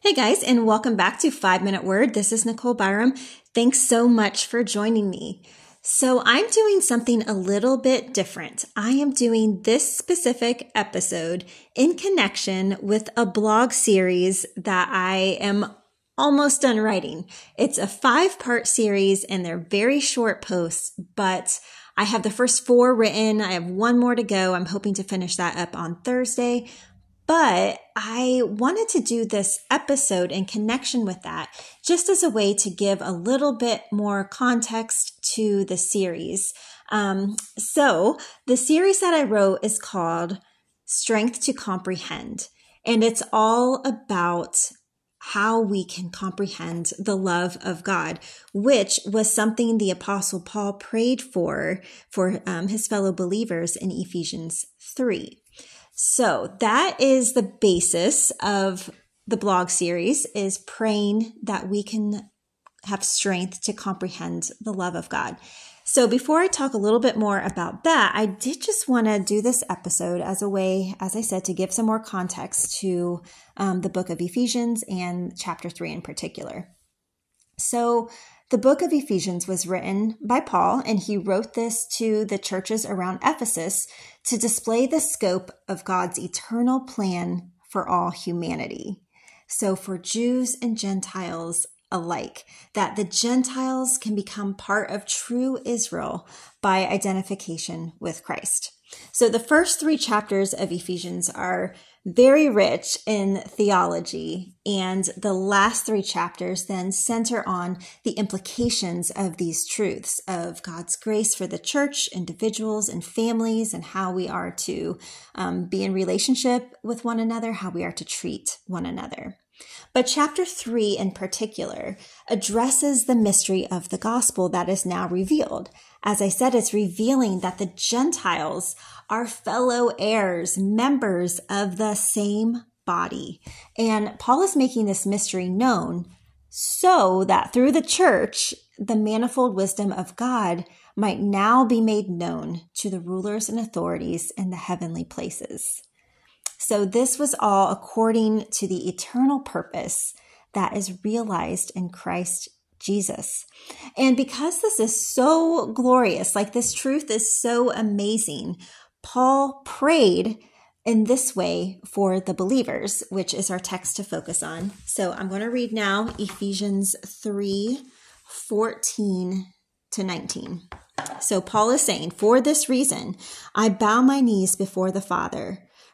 Hey guys, and welcome back to Five Minute Word. This is Nicole Byram. Thanks so much for joining me. So I'm doing something a little bit different. I am doing this specific episode in connection with a blog series that I am almost done writing. It's a five part series and they're very short posts, but I have the first four written. I have one more to go. I'm hoping to finish that up on Thursday. But I wanted to do this episode in connection with that, just as a way to give a little bit more context to the series. Um, so the series that I wrote is called Strength to Comprehend, and it's all about how we can comprehend the love of God, which was something the apostle Paul prayed for, for um, his fellow believers in Ephesians 3. So that is the basis of the blog series is praying that we can have strength to comprehend the love of God. So before I talk a little bit more about that, I did just want to do this episode as a way, as I said, to give some more context to um, the book of Ephesians and chapter three in particular. So the book of Ephesians was written by Paul, and he wrote this to the churches around Ephesus to display the scope of God's eternal plan for all humanity. So, for Jews and Gentiles alike, that the Gentiles can become part of true Israel by identification with Christ. So, the first three chapters of Ephesians are very rich in theology. And the last three chapters then center on the implications of these truths of God's grace for the church, individuals, and families, and how we are to um, be in relationship with one another, how we are to treat one another. But chapter three in particular addresses the mystery of the gospel that is now revealed. As I said, it's revealing that the Gentiles are fellow heirs, members of the same body. And Paul is making this mystery known so that through the church, the manifold wisdom of God might now be made known to the rulers and authorities in the heavenly places. So this was all according to the eternal purpose that is realized in Christ Jesus. And because this is so glorious, like this truth is so amazing, Paul prayed in this way for the believers, which is our text to focus on. So I'm going to read now Ephesians 3 14 to 19. So Paul is saying, For this reason, I bow my knees before the Father,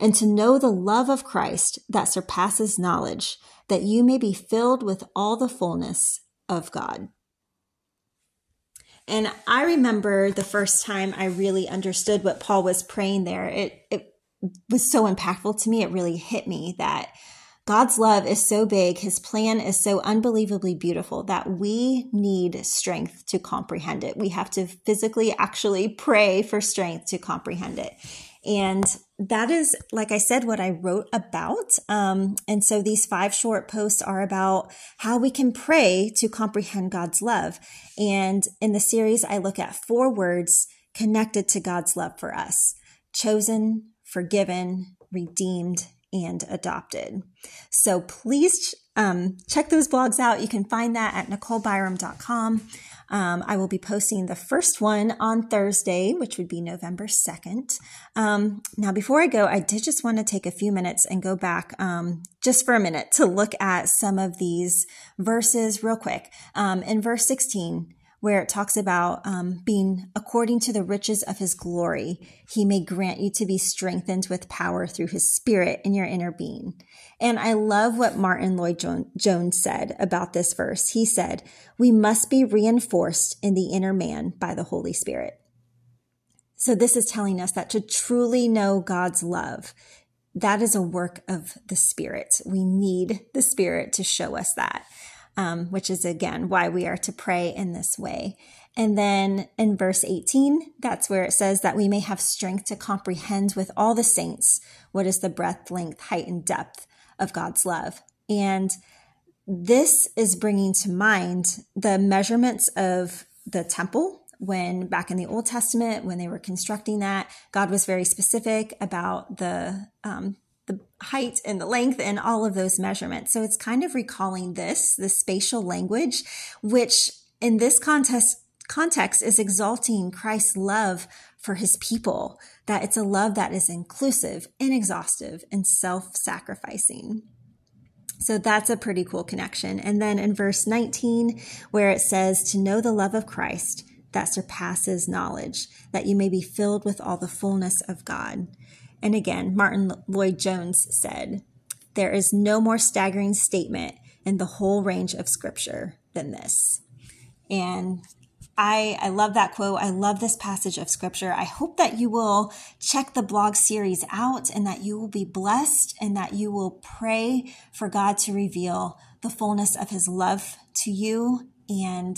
and to know the love of Christ that surpasses knowledge, that you may be filled with all the fullness of God. And I remember the first time I really understood what Paul was praying there. It, it was so impactful to me. It really hit me that God's love is so big. His plan is so unbelievably beautiful that we need strength to comprehend it. We have to physically actually pray for strength to comprehend it. And that is, like I said, what I wrote about. Um, and so these five short posts are about how we can pray to comprehend God's love. And in the series, I look at four words connected to God's love for us chosen, forgiven, redeemed, and adopted. So please um, check those blogs out. You can find that at nicolebyram.com. Um, I will be posting the first one on Thursday, which would be November 2nd. Um, now, before I go, I did just want to take a few minutes and go back um, just for a minute to look at some of these verses real quick. Um, in verse 16, where it talks about um, being according to the riches of his glory, he may grant you to be strengthened with power through his spirit in your inner being. And I love what Martyn Lloyd-Jones said about this verse. He said, We must be reinforced in the inner man by the Holy Spirit. So this is telling us that to truly know God's love, that is a work of the Spirit. We need the Spirit to show us that. Um, which is again why we are to pray in this way. And then in verse 18, that's where it says that we may have strength to comprehend with all the saints what is the breadth, length, height, and depth of God's love. And this is bringing to mind the measurements of the temple when back in the Old Testament, when they were constructing that, God was very specific about the um, the height and the length and all of those measurements. So it's kind of recalling this, the spatial language, which in this context context is exalting Christ's love for his people, that it's a love that is inclusive, inexhaustive, and self sacrificing. So that's a pretty cool connection. And then in verse 19, where it says, To know the love of Christ that surpasses knowledge, that you may be filled with all the fullness of God. And again, Martyn Lloyd-Jones said, There is no more staggering statement in the whole range of scripture than this. And I, I love that quote. I love this passage of scripture. I hope that you will check the blog series out and that you will be blessed and that you will pray for God to reveal the fullness of his love to you. And,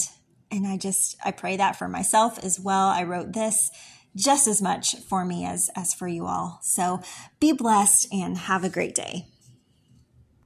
and I just, I pray that for myself as well. I wrote this just as much for me as, as for you all. So be blessed and have a great day.